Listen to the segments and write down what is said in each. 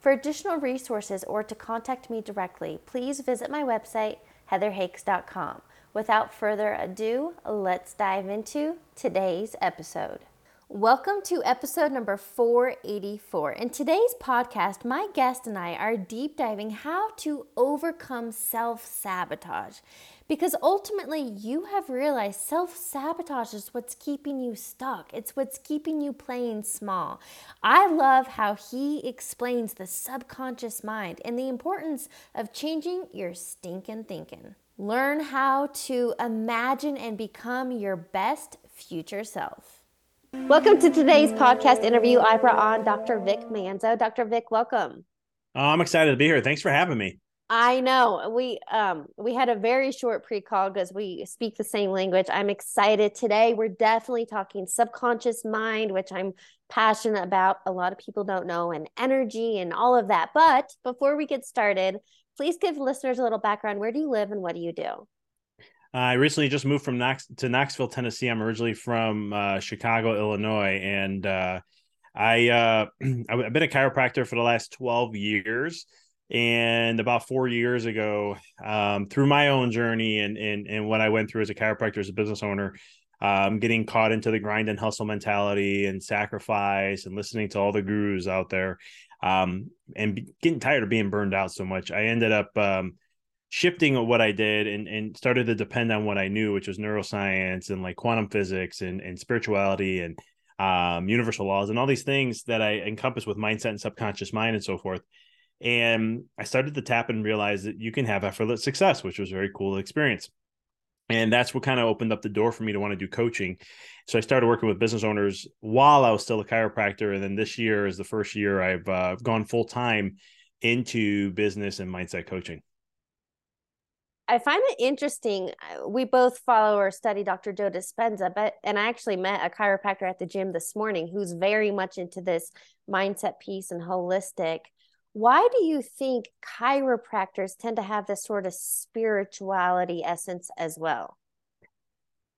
For additional resources or to contact me directly, please visit my website, heatherhakes.com. Without further ado, let's dive into today's episode. Welcome to episode number 484. In today's podcast, my guest and I are deep diving how to overcome self sabotage. Because ultimately, you have realized self sabotage is what's keeping you stuck. It's what's keeping you playing small. I love how he explains the subconscious mind and the importance of changing your stinking thinking. Learn how to imagine and become your best future self. Welcome to today's podcast interview. I brought on Dr. Vic Manzo. Dr. Vic, welcome. Oh, I'm excited to be here. Thanks for having me. I know we um we had a very short pre-call because we speak the same language. I'm excited today. We're definitely talking subconscious mind, which I'm passionate about. A lot of people don't know, and energy and all of that. But before we get started, please give listeners a little background. Where do you live and what do you do? I recently just moved from Knox to Knoxville, Tennessee. I'm originally from uh, Chicago, Illinois, and uh, I uh, I've been a chiropractor for the last 12 years and about four years ago um, through my own journey and, and and what i went through as a chiropractor as a business owner um, getting caught into the grind and hustle mentality and sacrifice and listening to all the gurus out there um, and getting tired of being burned out so much i ended up shifting what i did and, and started to depend on what i knew which was neuroscience and like quantum physics and, and spirituality and um, universal laws and all these things that i encompass with mindset and subconscious mind and so forth and I started to tap and realize that you can have effortless success, which was a very cool experience. And that's what kind of opened up the door for me to want to do coaching. So I started working with business owners while I was still a chiropractor. And then this year is the first year I've uh, gone full time into business and mindset coaching. I find it interesting. Uh, we both follow or study Dr. Joe Dispenza, but and I actually met a chiropractor at the gym this morning who's very much into this mindset piece and holistic. Why do you think chiropractors tend to have this sort of spirituality essence as well?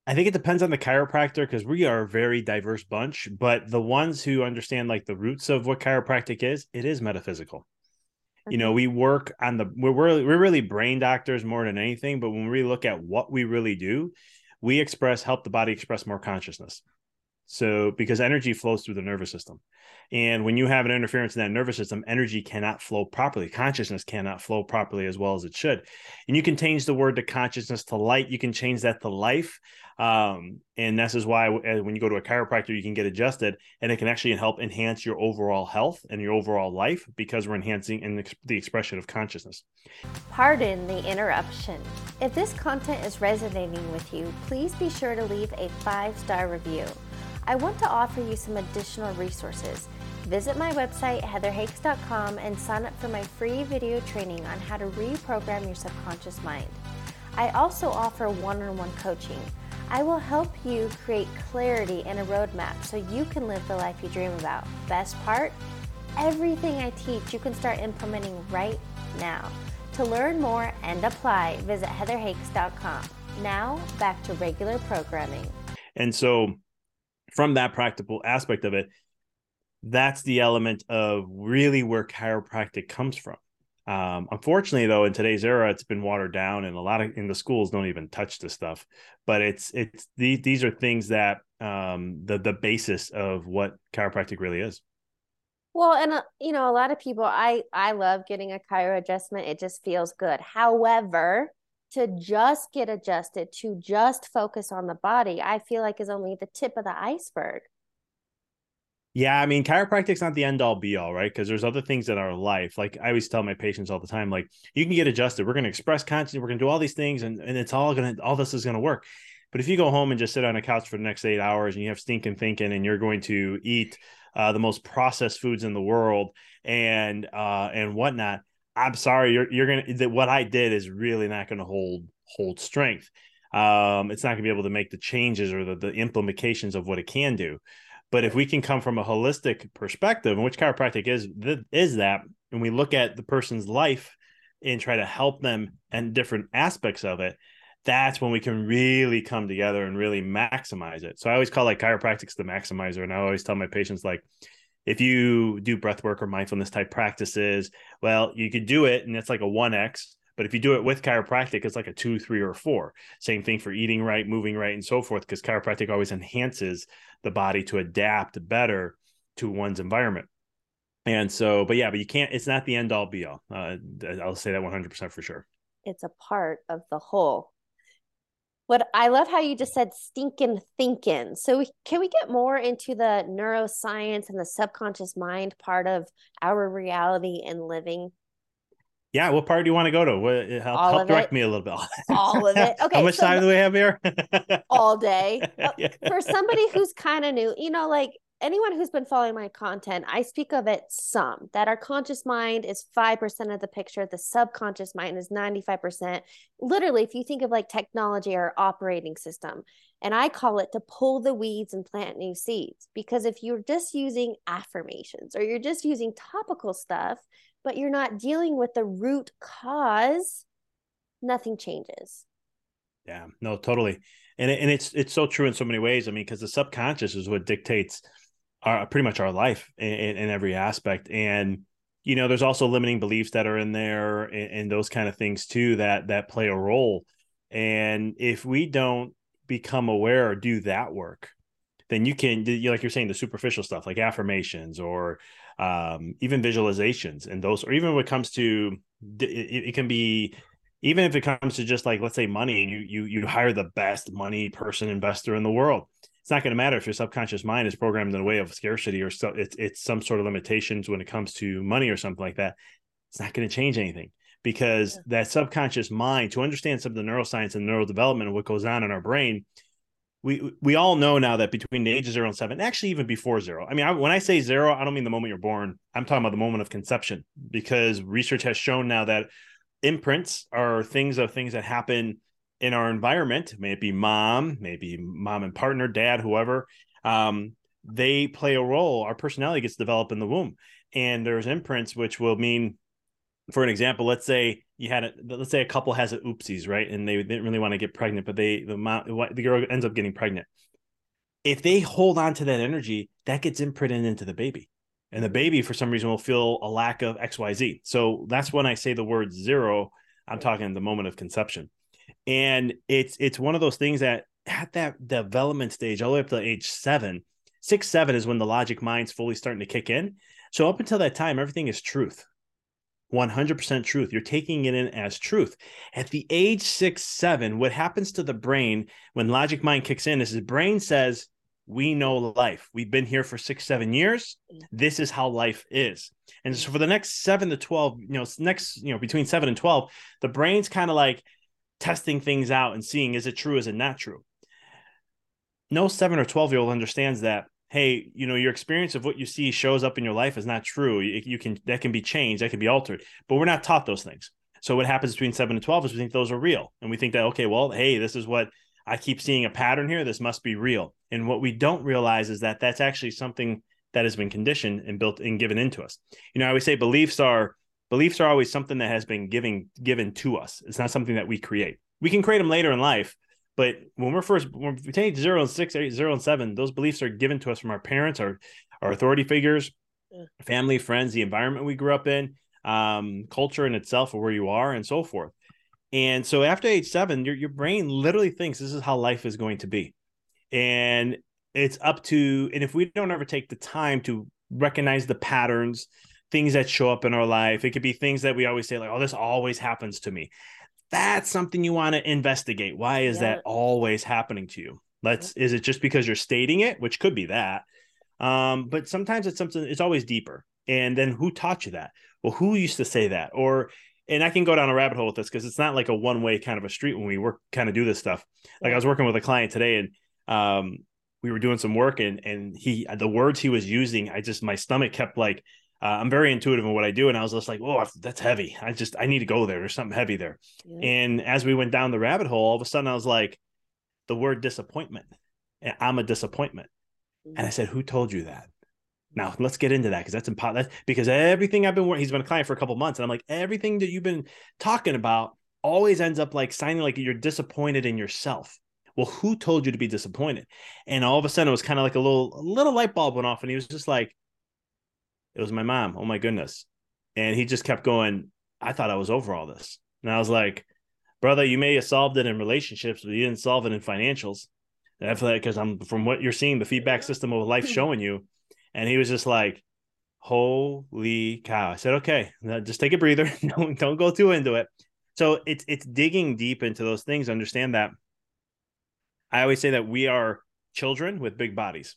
I think it depends on the chiropractor because we are a very diverse bunch, but the ones who understand like the roots of what chiropractic is, it is metaphysical. You know, we work on the we're really, we're really brain doctors more than anything, but when we look at what we really do, we express help the body express more consciousness. So, because energy flows through the nervous system. And when you have an interference in that nervous system, energy cannot flow properly. Consciousness cannot flow properly as well as it should. And you can change the word to consciousness to light. You can change that to life. Um, and this is why when you go to a chiropractor, you can get adjusted and it can actually help enhance your overall health and your overall life because we're enhancing in the expression of consciousness. Pardon the interruption. If this content is resonating with you, please be sure to leave a five star review. I want to offer you some additional resources. Visit my website, heatherhakes.com, and sign up for my free video training on how to reprogram your subconscious mind. I also offer one on one coaching. I will help you create clarity and a roadmap so you can live the life you dream about. Best part? Everything I teach you can start implementing right now. To learn more and apply, visit heatherhakes.com. Now, back to regular programming. And so, from that practical aspect of it, that's the element of really where chiropractic comes from. Um, unfortunately, though, in today's era, it's been watered down, and a lot of in the schools don't even touch this stuff. But it's it's these these are things that um, the the basis of what chiropractic really is. Well, and uh, you know, a lot of people, I I love getting a chiro adjustment. It just feels good. However, to just get adjusted, to just focus on the body, I feel like is only the tip of the iceberg. Yeah, I mean, chiropractic's not the end all be all, right? Because there's other things in our life. Like I always tell my patients all the time, like you can get adjusted. We're going to express consciousness. We're going to do all these things, and and it's all going to all this is going to work. But if you go home and just sit on a couch for the next eight hours and you have stinking thinking, and you're going to eat uh, the most processed foods in the world and uh, and whatnot, I'm sorry, you're you're gonna that what I did is really not gonna hold hold strength. Um, it's not gonna be able to make the changes or the, the implications of what it can do. But if we can come from a holistic perspective, and which chiropractic is is that, and we look at the person's life and try to help them and different aspects of it, that's when we can really come together and really maximize it. So I always call like chiropractics the maximizer. And I always tell my patients like, if you do breath work or mindfulness type practices, well, you could do it and it's like a 1x. But if you do it with chiropractic, it's like a two, three, or four. Same thing for eating right, moving right, and so forth, because chiropractic always enhances the body to adapt better to one's environment. And so, but yeah, but you can't, it's not the end all be all. Uh, I'll say that 100% for sure. It's a part of the whole what I love how you just said stinking thinking. So we, can we get more into the neuroscience and the subconscious mind part of our reality and living? Yeah, what part do you want to go to? What, help, help direct it. me a little bit. all of it. Okay. How much so time do we have here? all day. yeah. For somebody who's kind of new, you know, like anyone who's been following my content, I speak of it some that our conscious mind is 5% of the picture, the subconscious mind is 95%. Literally, if you think of like technology or operating system, and I call it to pull the weeds and plant new seeds. Because if you're just using affirmations or you're just using topical stuff, but you're not dealing with the root cause, nothing changes. Yeah, no, totally. And, and it's it's so true in so many ways. I mean, because the subconscious is what dictates our pretty much our life in, in, every aspect. And you know there's also limiting beliefs that are in there and, and, those kind of things too that that play a role. And if we don't become aware or do that work then you can like you're saying the superficial stuff like affirmations or um, even visualizations and those or even when it comes to it, it can be even if it comes to just like let's say money and you you you hire the best money person investor in the world it's not going to matter if your subconscious mind is programmed in a way of scarcity or so it's it's some sort of limitations when it comes to money or something like that. It's not going to change anything because yeah. that subconscious mind to understand some of the neuroscience and neural development and what goes on in our brain. We we all know now that between the ages of zero and seven, actually even before zero. I mean, I, when I say zero, I don't mean the moment you're born. I'm talking about the moment of conception because research has shown now that imprints are things of things that happen in our environment, may it be mom, maybe mom and partner, dad, whoever, um, they play a role. Our personality gets developed in the womb, and there's imprints which will mean, for an example, let's say you had a let's say a couple has a oopsies, right, and they didn't really want to get pregnant, but they the mom the girl ends up getting pregnant. If they hold on to that energy, that gets imprinted into the baby. And the baby, for some reason, will feel a lack of XYZ. So that's when I say the word zero, I'm talking the moment of conception and it's it's one of those things that at that development stage all the way up to age seven six seven is when the logic mind's fully starting to kick in. So up until that time everything is truth. 100% truth. You're taking it in as truth. At the age six seven what happens to the brain when logic mind kicks in is his brain says we know life. We've been here for six seven years. This is how life is. And so for the next seven to 12 you know next you know between seven and 12 the brain's kind of like testing things out and seeing is it true, is it not true. No seven or 12 year old understands that, hey, you know, your experience of what you see shows up in your life is not true. You, can, that can be changed, that can be altered, but we're not taught those things. So what happens between seven and 12 is we think those are real. And we think that, okay, well, hey, this is what I keep seeing a pattern here. This must be real. And what we don't realize is that that's actually something that has been conditioned and built and given into us. You know, I always say beliefs are beliefs are always something that has been given given to us. It's not something that we create. We can create them later in life, but when we're first when we take zero and six, eight, zero and seven, those beliefs are given to us from our parents, our our authority figures, family, friends, the environment we grew up in, um, culture in itself, or where you are, and so forth. And so after age seven, your your brain literally thinks this is how life is going to be, and it's up to and if we don't ever take the time to recognize the patterns things that show up in our life. It could be things that we always say, like, oh, this always happens to me. That's something you want to investigate. Why is yeah. that always happening to you? Let's is it just because you're stating it, which could be that. Um, but sometimes it's something it's always deeper. And then who taught you that? Well, who used to say that? Or and I can go down a rabbit hole with this because it's not like a one way kind of a street when we work kind of do this stuff. Like I was working with a client today and um we were doing some work and and he the words he was using, I just my stomach kept like uh, I'm very intuitive in what I do, and I was just like, "Oh, that's heavy. I just I need to go there. There's something heavy there." Yeah. And as we went down the rabbit hole, all of a sudden I was like, "The word disappointment. I'm a disappointment." Mm-hmm. And I said, "Who told you that?" Now let's get into that because that's important. Because everything I've been he's been a client for a couple months, and I'm like, everything that you've been talking about always ends up like signing like you're disappointed in yourself. Well, who told you to be disappointed? And all of a sudden, it was kind of like a little a little light bulb went off, and he was just like, "It was my mom. Oh my goodness!" And he just kept going. I thought I was over all this, and I was like, "Brother, you may have solved it in relationships, but you didn't solve it in financials." And I feel like because I'm from what you're seeing, the feedback system of life showing you, and he was just like, "Holy cow!" I said, "Okay, just take a breather. don't don't go too into it." So it's it's digging deep into those things. Understand that I always say that we are children with big bodies.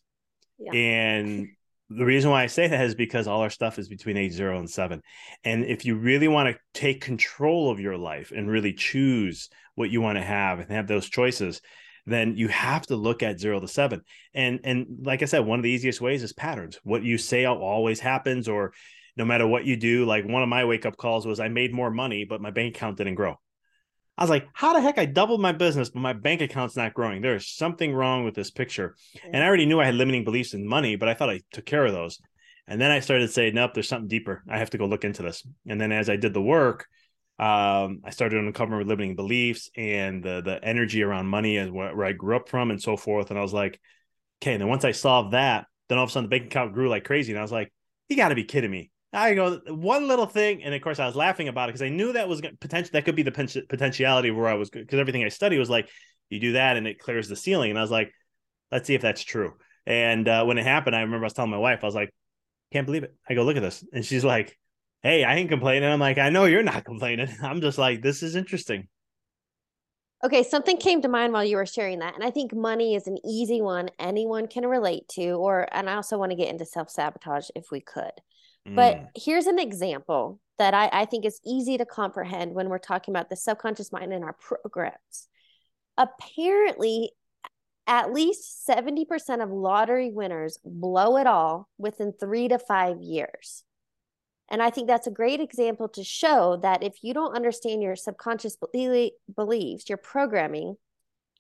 Yeah. And the reason why I say that is because all our stuff is between age zero and seven. And if you really want to take control of your life and really choose what you want to have and have those choices, then you have to look at zero to seven. And and like I said, one of the easiest ways is patterns. What you say always happens, or no matter what you do. Like one of my wake up calls was I made more money, but my bank account didn't grow. I was like, how the heck I doubled my business, but my bank account's not growing. There's something wrong with this picture. And I already knew I had limiting beliefs in money, but I thought I took care of those. And then I started to say, nope, there's something deeper. I have to go look into this. And then as I did the work, um, I started uncovering limiting beliefs and the the energy around money and where, where I grew up from and so forth. And I was like, okay. And then once I solved that, then all of a sudden the bank account grew like crazy. And I was like, you got to be kidding me. I go one little thing, and of course I was laughing about it because I knew that was potential. That could be the potentiality where I was because everything I studied was like you do that and it clears the ceiling, and I was like, let's see if that's true. And uh, when it happened, I remember I was telling my wife, I was like, can't believe it. I go look at this, and she's like, hey, I ain't complaining. I'm like, I know you're not complaining. I'm just like, this is interesting. Okay, something came to mind while you were sharing that. And I think money is an easy one anyone can relate to. Or, and I also want to get into self sabotage if we could. But mm. here's an example that I, I think is easy to comprehend when we're talking about the subconscious mind and our programs. Apparently, at least 70% of lottery winners blow it all within three to five years. And I think that's a great example to show that if you don't understand your subconscious beliefs, your programming,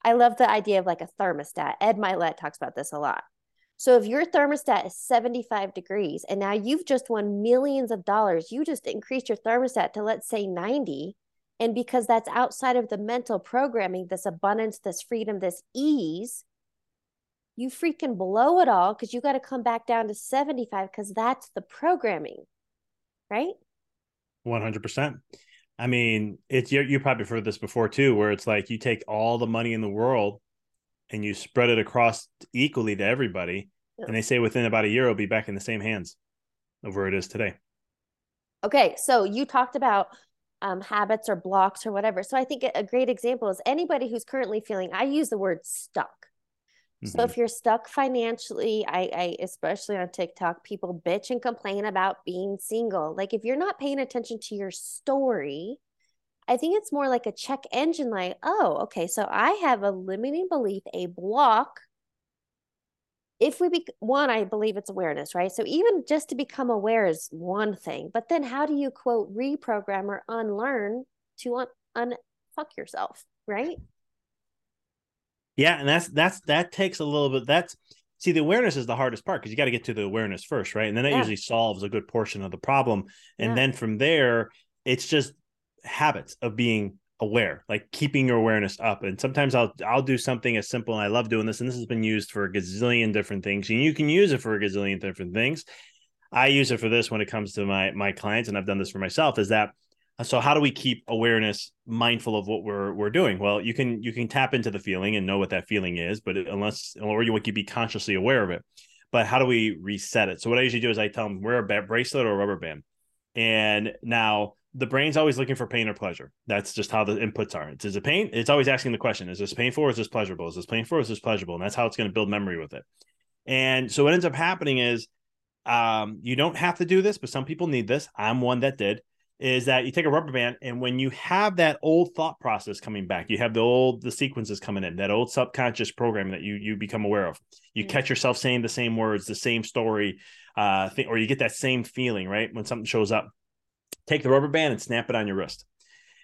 I love the idea of like a thermostat. Ed Mylett talks about this a lot. So if your thermostat is 75 degrees and now you've just won millions of dollars, you just increased your thermostat to let's say 90. And because that's outside of the mental programming, this abundance, this freedom, this ease, you freaking blow it all because you got to come back down to 75 because that's the programming, right? 100%. I mean, it's you, you probably heard this before too, where it's like you take all the money in the world and you spread it across equally to everybody, yeah. and they say within about a year it'll be back in the same hands of where it is today. Okay, so you talked about um, habits or blocks or whatever. So I think a great example is anybody who's currently feeling. I use the word stuck. Mm-hmm. So if you're stuck financially, I, I especially on TikTok, people bitch and complain about being single. Like if you're not paying attention to your story, I think it's more like a check engine light. Oh, okay. So I have a limiting belief, a block. If we be one, I believe it's awareness, right? So even just to become aware is one thing, but then how do you quote reprogram or unlearn to un, un fuck yourself, right? Yeah, and that's that's that takes a little bit. That's see the awareness is the hardest part because you got to get to the awareness first, right? And then that yeah. usually solves a good portion of the problem, and yeah. then from there, it's just habits of being aware like keeping your awareness up. And sometimes i'll i'll do something as simple and i love doing this and this has been used for a gazillion different things and you can use it for a gazillion different things. I use it for this when it comes to my my clients and i've done this for myself is that so how do we keep awareness mindful of what we're we're doing? Well you can you can tap into the feeling and know what that feeling is but unless or you want to be consciously aware of it. But how do we reset it? So what i usually do is i tell them wear a bracelet or a rubber band. And now the brain's always looking for pain or pleasure. That's just how the inputs are. It's is it pain? It's always asking the question: Is this painful or is this pleasurable? Is this painful or is this pleasurable? And that's how it's going to build memory with it. And so what ends up happening is, um, you don't have to do this, but some people need this. I'm one that did. is that you take a rubber band and when you have that old thought process coming back you have the old the sequences coming in that old subconscious programming that you you become aware of you catch yourself saying the same words the same story uh thing, or you get that same feeling right when something shows up take the rubber band and snap it on your wrist.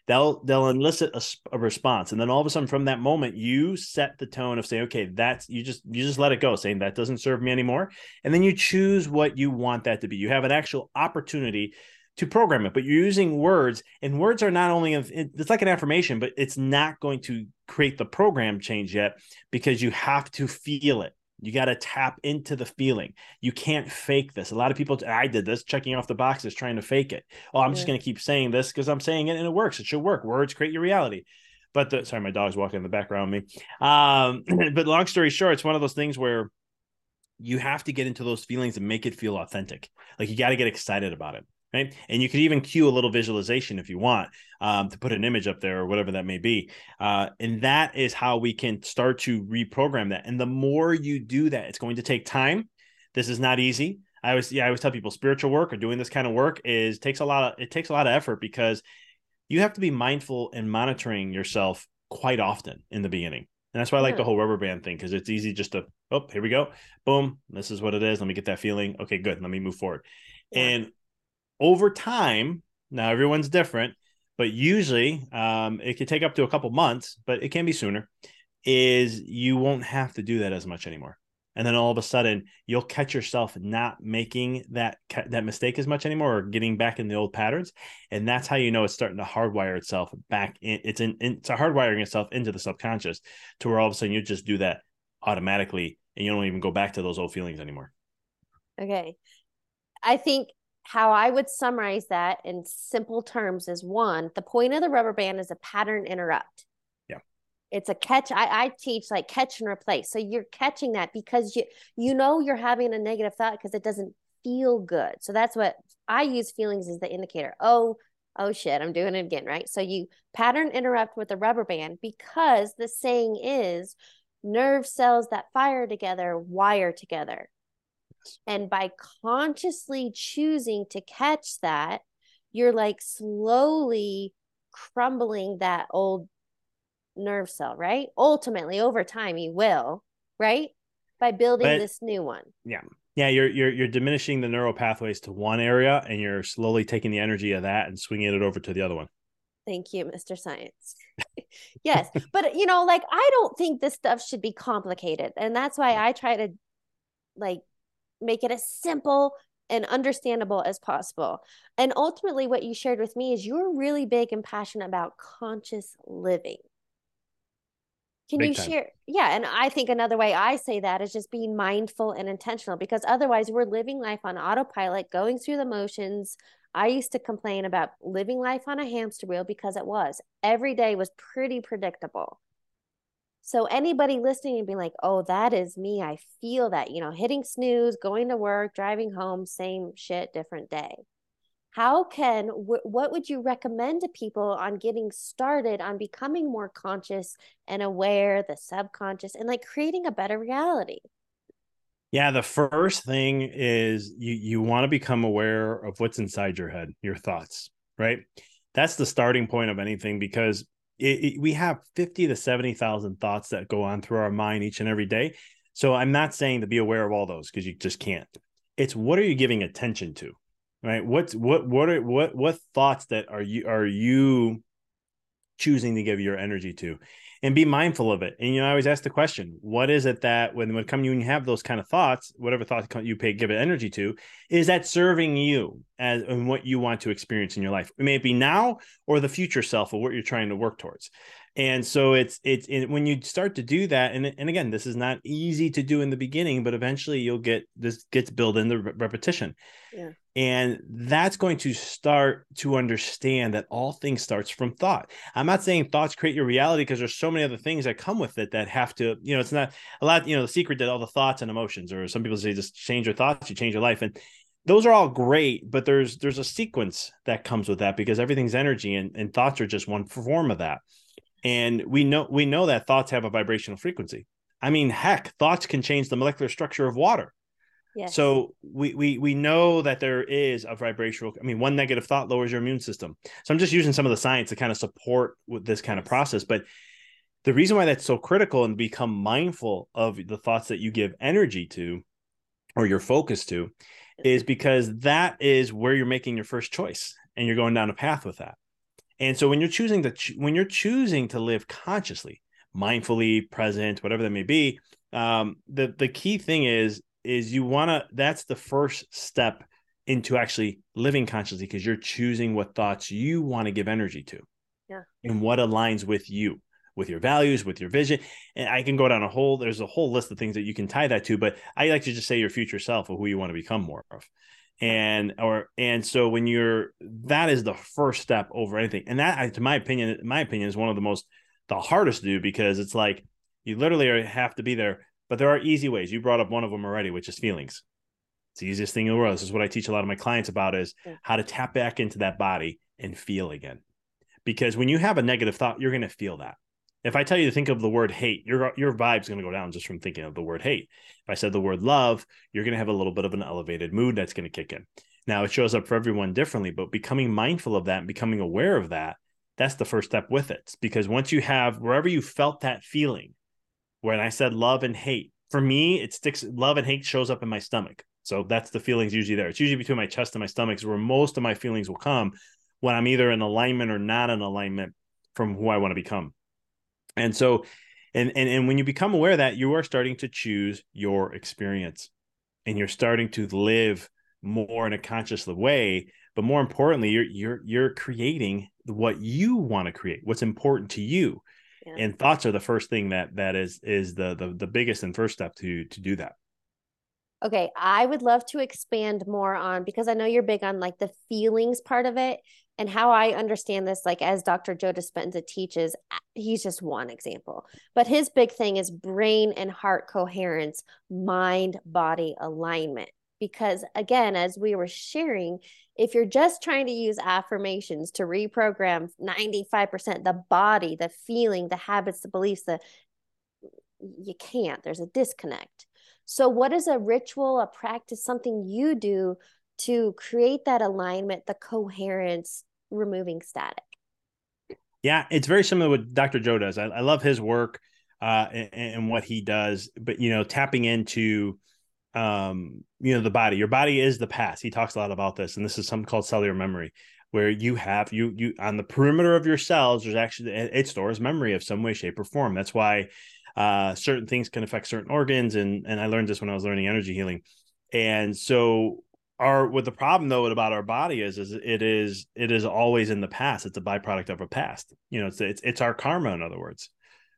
They'll they'll elicit a, a, response. And then all of a sudden from that moment you set the tone of saying okay that's you just you just let it go saying that doesn't serve me anymore. And then you choose what you want that to be. You have an actual opportunity to program it but you're using words and words are not only it's like an affirmation but it's not going to create the program change yet because you have to feel it you got to tap into the feeling. You can't fake this. A lot of people, I did this, checking off the boxes, trying to fake it. Oh, I'm yeah. just going to keep saying this because I'm saying it and it works. It should work. Words create your reality. But the, sorry, my dog's walking in the background me. Um, but long story short, it's one of those things where you have to get into those feelings and make it feel authentic. Like you got to get excited about it right? And you could even cue a little visualization if you want um, to put an image up there or whatever that may be. Uh, and that is how we can start to reprogram that. And the more you do that, it's going to take time. This is not easy. I always, yeah, I always tell people spiritual work or doing this kind of work is takes a lot of it takes a lot of effort because you have to be mindful and monitoring yourself quite often in the beginning. And that's why I like the whole rubber band thing because it's easy just to, oh, here we go. Boom. This is what it is. Let me get that feeling. Okay, good. Let me move forward. Yeah. And over time, now everyone's different, but usually um, it can take up to a couple months, but it can be sooner. Is you won't have to do that as much anymore, and then all of a sudden you'll catch yourself not making that that mistake as much anymore, or getting back in the old patterns, and that's how you know it's starting to hardwire itself back. In, it's in it's hardwiring itself into the subconscious to where all of a sudden you just do that automatically, and you don't even go back to those old feelings anymore. Okay, I think how I would summarize that in simple terms is one, the point of the rubber band is a pattern interrupt. Yeah. It's a catch. I, I teach like catch and replace. So you're catching that because you you know you're having a negative thought because it doesn't feel good. So that's what I use feelings as the indicator. Oh, oh shit, I'm doing it again, right? So you pattern interrupt with the rubber band because the saying is nerve cells that fire together wire together. And by consciously choosing to catch that, you're like slowly crumbling that old nerve cell, right? Ultimately, over time, you will, right? By building but, this new one. Yeah. Yeah, you're you're you're diminishing the neural pathways to one area, and you're slowly taking the energy of that and swinging it over to the other one. Thank you, Mr. Science. yes, but you know, like I don't think this stuff should be complicated, and that's why I try to like make it as simple and understandable as possible. And ultimately, what you shared with me is you're really big and passionate about conscious living. Can big you time. share? Yeah. And I think another way I say that is just being mindful and intentional because otherwise, we're living life on autopilot, going through the motions. I used to complain about living life on a hamster wheel because it was every day was pretty predictable. So anybody listening and being like, "Oh, that is me. I feel that." You know, hitting snooze, going to work, driving home, same shit, different day. How can wh- what would you recommend to people on getting started on becoming more conscious and aware, the subconscious, and like creating a better reality? Yeah, the first thing is you you want to become aware of what's inside your head, your thoughts, right? That's the starting point of anything because it, it, we have 50 to 70,000 thoughts that go on through our mind each and every day. So I'm not saying to be aware of all those because you just can't. It's what are you giving attention to? Right? What's what what are what what thoughts that are you are you choosing to give your energy to? And be mindful of it. And you know, I always ask the question: What is it that when when come you and you have those kind of thoughts, whatever thoughts you pay give it energy to, is that serving you as and what you want to experience in your life? It may be now or the future self of what you're trying to work towards. And so it's it's it, when you start to do that, and and again, this is not easy to do in the beginning, but eventually you'll get this gets built in the repetition. Yeah. And that's going to start to understand that all things starts from thought. I'm not saying thoughts create your reality because there's so many other things that come with it that have to, you know, it's not a lot, you know, the secret that all the thoughts and emotions, or some people say just change your thoughts, you change your life. And those are all great, but there's there's a sequence that comes with that because everything's energy and, and thoughts are just one form of that. And we know we know that thoughts have a vibrational frequency. I mean, heck, thoughts can change the molecular structure of water Yes. So we we we know that there is a vibrational. I mean, one negative thought lowers your immune system. So I'm just using some of the science to kind of support with this kind of process. But the reason why that's so critical and become mindful of the thoughts that you give energy to, or your focus to, is because that is where you're making your first choice, and you're going down a path with that. And so when you're choosing to when you're choosing to live consciously, mindfully, present, whatever that may be, um, the the key thing is is you want to that's the first step into actually living consciously because you're choosing what thoughts you want to give energy to yeah. and what aligns with you with your values with your vision. And i can go down a whole there's a whole list of things that you can tie that to but i like to just say your future self or who you want to become more of and or and so when you're that is the first step over anything and that to my opinion my opinion is one of the most the hardest to do because it's like you literally have to be there but there are easy ways. You brought up one of them already, which is feelings. It's the easiest thing in the world. This is what I teach a lot of my clients about is yeah. how to tap back into that body and feel again. Because when you have a negative thought, you're going to feel that. If I tell you to think of the word hate, your your vibe's going to go down just from thinking of the word hate. If I said the word love, you're going to have a little bit of an elevated mood that's going to kick in. Now it shows up for everyone differently, but becoming mindful of that and becoming aware of that, that's the first step with it. Because once you have wherever you felt that feeling, when I said love and hate, for me, it sticks. Love and hate shows up in my stomach. So that's the feelings usually there. It's usually between my chest and my stomach is where most of my feelings will come when I'm either in alignment or not in alignment from who I want to become. And so, and and and when you become aware of that, you are starting to choose your experience, and you're starting to live more in a conscious way. But more importantly, you're you're you're creating what you want to create, what's important to you yeah. and thoughts are the first thing that that is is the, the the biggest and first step to to do that okay i would love to expand more on because i know you're big on like the feelings part of it and how i understand this like as dr joe dispenza teaches he's just one example. But his big thing is brain and heart coherence mind body alignment. Because again as we were sharing if you're just trying to use affirmations to reprogram 95% the body the feeling the habits the beliefs the you can't there's a disconnect. So what is a ritual a practice something you do to create that alignment the coherence removing static. Yeah it's very similar to what dr joe does. I, I love his work uh, and, and what he does but you know tapping into um you know the body. Your body is the past. He talks a lot about this and this is something called cellular memory where you have you you on the perimeter of your cells there's actually it stores memory of some way shape or form. That's why uh certain things can affect certain organs and and i learned this when i was learning energy healing. And so our what the problem though about our body is is it is it is always in the past it's a byproduct of a past you know it's it's, it's our karma in other words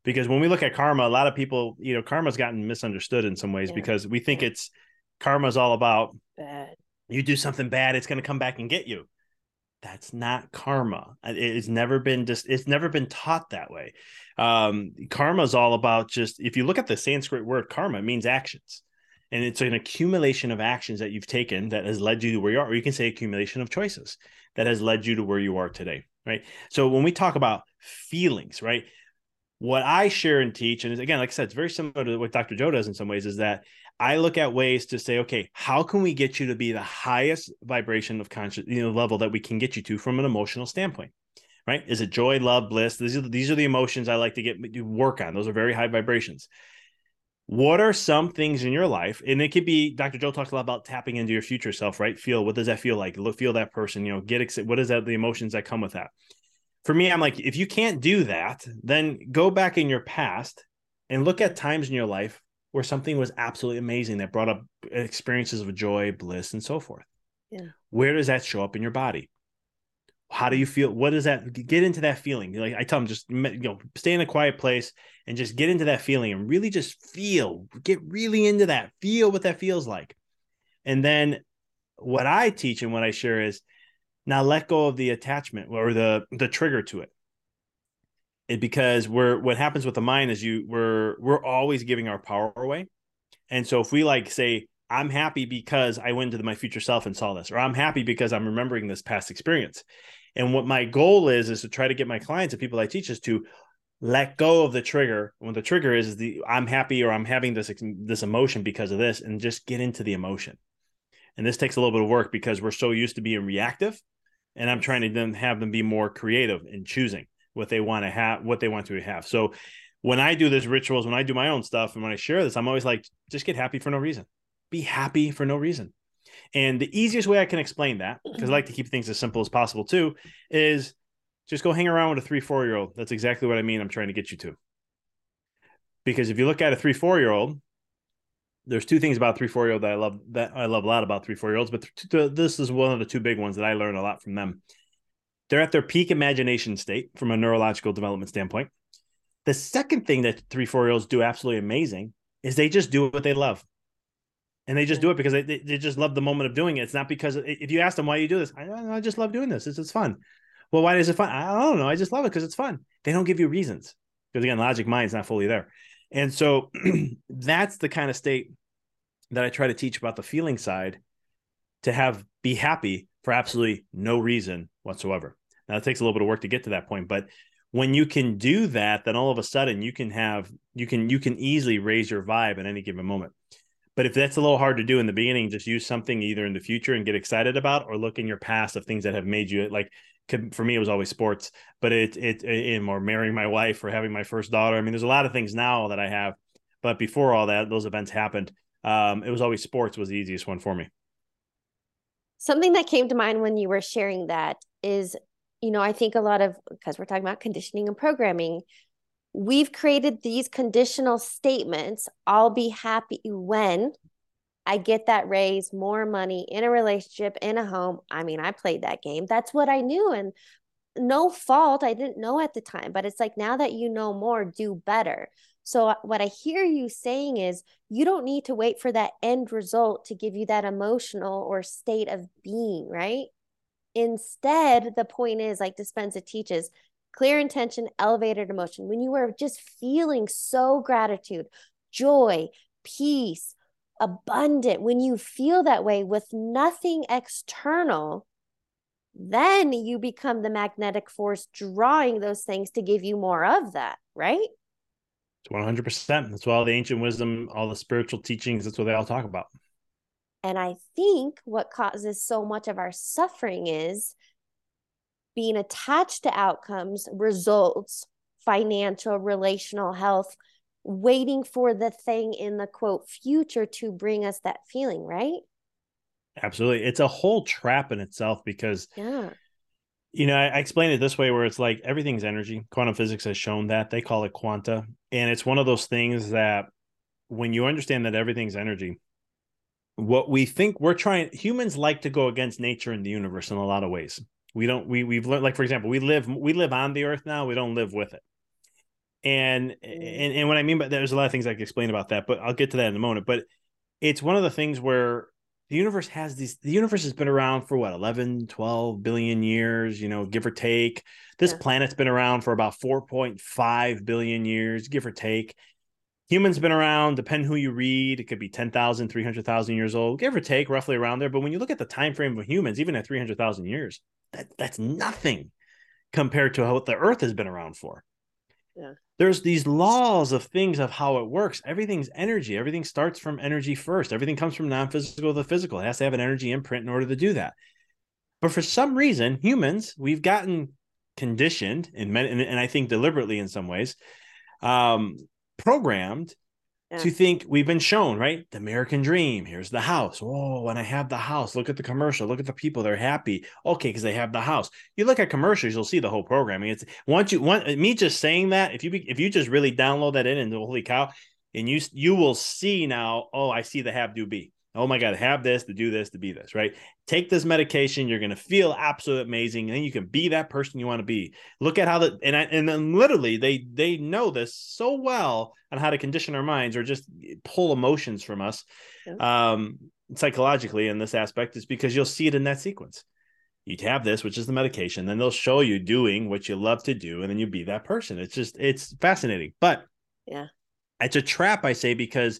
because when we look at karma, a lot of people, you know, karma's gotten misunderstood in some ways yeah. because we think it's karma's all about bad. You do something bad, it's going to come back and get you. That's not karma. It's never been just. It's never been taught that way. Um, karma is all about just. If you look at the Sanskrit word karma, it means actions, and it's an accumulation of actions that you've taken that has led you to where you are. Or you can say accumulation of choices that has led you to where you are today. Right. So when we talk about feelings, right, what I share and teach, and again, like I said, it's very similar to what Dr. Joe does in some ways, is that I look at ways to say, okay, how can we get you to be the highest vibration of conscious, you know, level that we can get you to from an emotional standpoint, right? Is it joy, love, bliss? These are these are the emotions I like to get to work on. Those are very high vibrations. What are some things in your life? And it could be Dr. Joe talks a lot about tapping into your future self, right? Feel what does that feel like? Look, feel that person, you know, get excited. What is that? The emotions that come with that for me, I'm like, if you can't do that, then go back in your past and look at times in your life where something was absolutely amazing that brought up experiences of joy, bliss, and so forth. Yeah. Where does that show up in your body? How do you feel? What does that get into that feeling? Like I tell them, just you know, stay in a quiet place and just get into that feeling and really just feel, get really into that, feel what that feels like. And then what I teach and what I share is now let go of the attachment or the the trigger to it. It because we're what happens with the mind is you we're we're always giving our power away. And so if we like say, I'm happy because I went to my future self and saw this, or I'm happy because I'm remembering this past experience. And what my goal is is to try to get my clients and people I teach is to let go of the trigger. When the trigger is the I'm happy or I'm having this this emotion because of this, and just get into the emotion. And this takes a little bit of work because we're so used to being reactive, and I'm trying to then have them be more creative in choosing what they want to have, what they want to have. So when I do these rituals, when I do my own stuff, and when I share this, I'm always like, just get happy for no reason. Be happy for no reason. And the easiest way I can explain that, because I like to keep things as simple as possible too, is just go hang around with a three, four year old. That's exactly what I mean. I'm trying to get you to. Because if you look at a three, four year old, there's two things about three, four year old that I love that I love a lot about three, four year olds, but this is one of the two big ones that I learn a lot from them. They're at their peak imagination state from a neurological development standpoint. The second thing that three, four year olds do absolutely amazing is they just do what they love and they just do it because they, they just love the moment of doing it. It's not because if you ask them why you do this, I, I just love doing this. It's, it's fun. Well, why is it fun? I don't know. I just love it because it's fun. They don't give you reasons because again, logic mind's not fully there. And so that's the kind of state that I try to teach about the feeling side to have be happy for absolutely no reason whatsoever. Now it takes a little bit of work to get to that point, but when you can do that, then all of a sudden you can have you can you can easily raise your vibe at any given moment. But if that's a little hard to do in the beginning, just use something either in the future and get excited about, or look in your past of things that have made you like. For me, it was always sports, but it it, it or marrying my wife or having my first daughter. I mean, there's a lot of things now that I have, but before all that, those events happened. Um, it was always sports was the easiest one for me. Something that came to mind when you were sharing that is, you know, I think a lot of because we're talking about conditioning and programming, we've created these conditional statements I'll be happy when I get that raise, more money in a relationship, in a home. I mean, I played that game. That's what I knew. And no fault. I didn't know at the time, but it's like now that you know more, do better. So, uh, what I hear you saying is you don't need to wait for that end result to give you that emotional or state of being, right? Instead, the point is, like Dispenza teaches, clear intention, elevated emotion. When you are just feeling so gratitude, joy, peace, abundant, when you feel that way with nothing external, then you become the magnetic force drawing those things to give you more of that, right? 100%. That's what all the ancient wisdom, all the spiritual teachings, that's what they all talk about. And I think what causes so much of our suffering is being attached to outcomes, results, financial, relational health, waiting for the thing in the quote future to bring us that feeling, right? Absolutely. It's a whole trap in itself because, yeah. you know, I, I explain it this way where it's like everything's energy. Quantum physics has shown that. They call it quanta. And it's one of those things that when you understand that everything's energy, what we think we're trying, humans like to go against nature and the universe in a lot of ways. We don't we we've learned like for example, we live we live on the earth now, we don't live with it. And mm. and and what I mean by there's a lot of things I can explain about that, but I'll get to that in a moment. But it's one of the things where the universe has these the universe has been around for what 11 12 billion years you know give or take this yeah. planet's been around for about 4.5 billion years give or take humans been around depend who you read it could be 10,000 300,000 years old give or take roughly around there but when you look at the time frame of humans even at 300,000 years that that's nothing compared to what the earth has been around for. Yeah. There's these laws of things of how it works. Everything's energy. Everything starts from energy first. Everything comes from non-physical to the physical. It has to have an energy imprint in order to do that. But for some reason humans we've gotten conditioned and and i think deliberately in some ways um programmed yeah. to think we've been shown, right? The American dream. Here's the house. Oh, when I have the house, look at the commercial. Look at the people. They're happy. Okay, because they have the house. You look at commercials, you'll see the whole programming. It's once you want me just saying that. If you if you just really download that in and holy cow, and you you will see now. Oh, I see the have do be oh my god have this to do this to be this right? Take this medication you're going to feel absolutely amazing and then you can be that person you want to be. Look at how the and I, and then literally they they know this so well on how to condition our minds or just pull emotions from us yeah. um psychologically in this aspect is because you'll see it in that sequence. You have this which is the medication then they'll show you doing what you love to do and then you be that person. It's just it's fascinating. But yeah. it's a trap i say because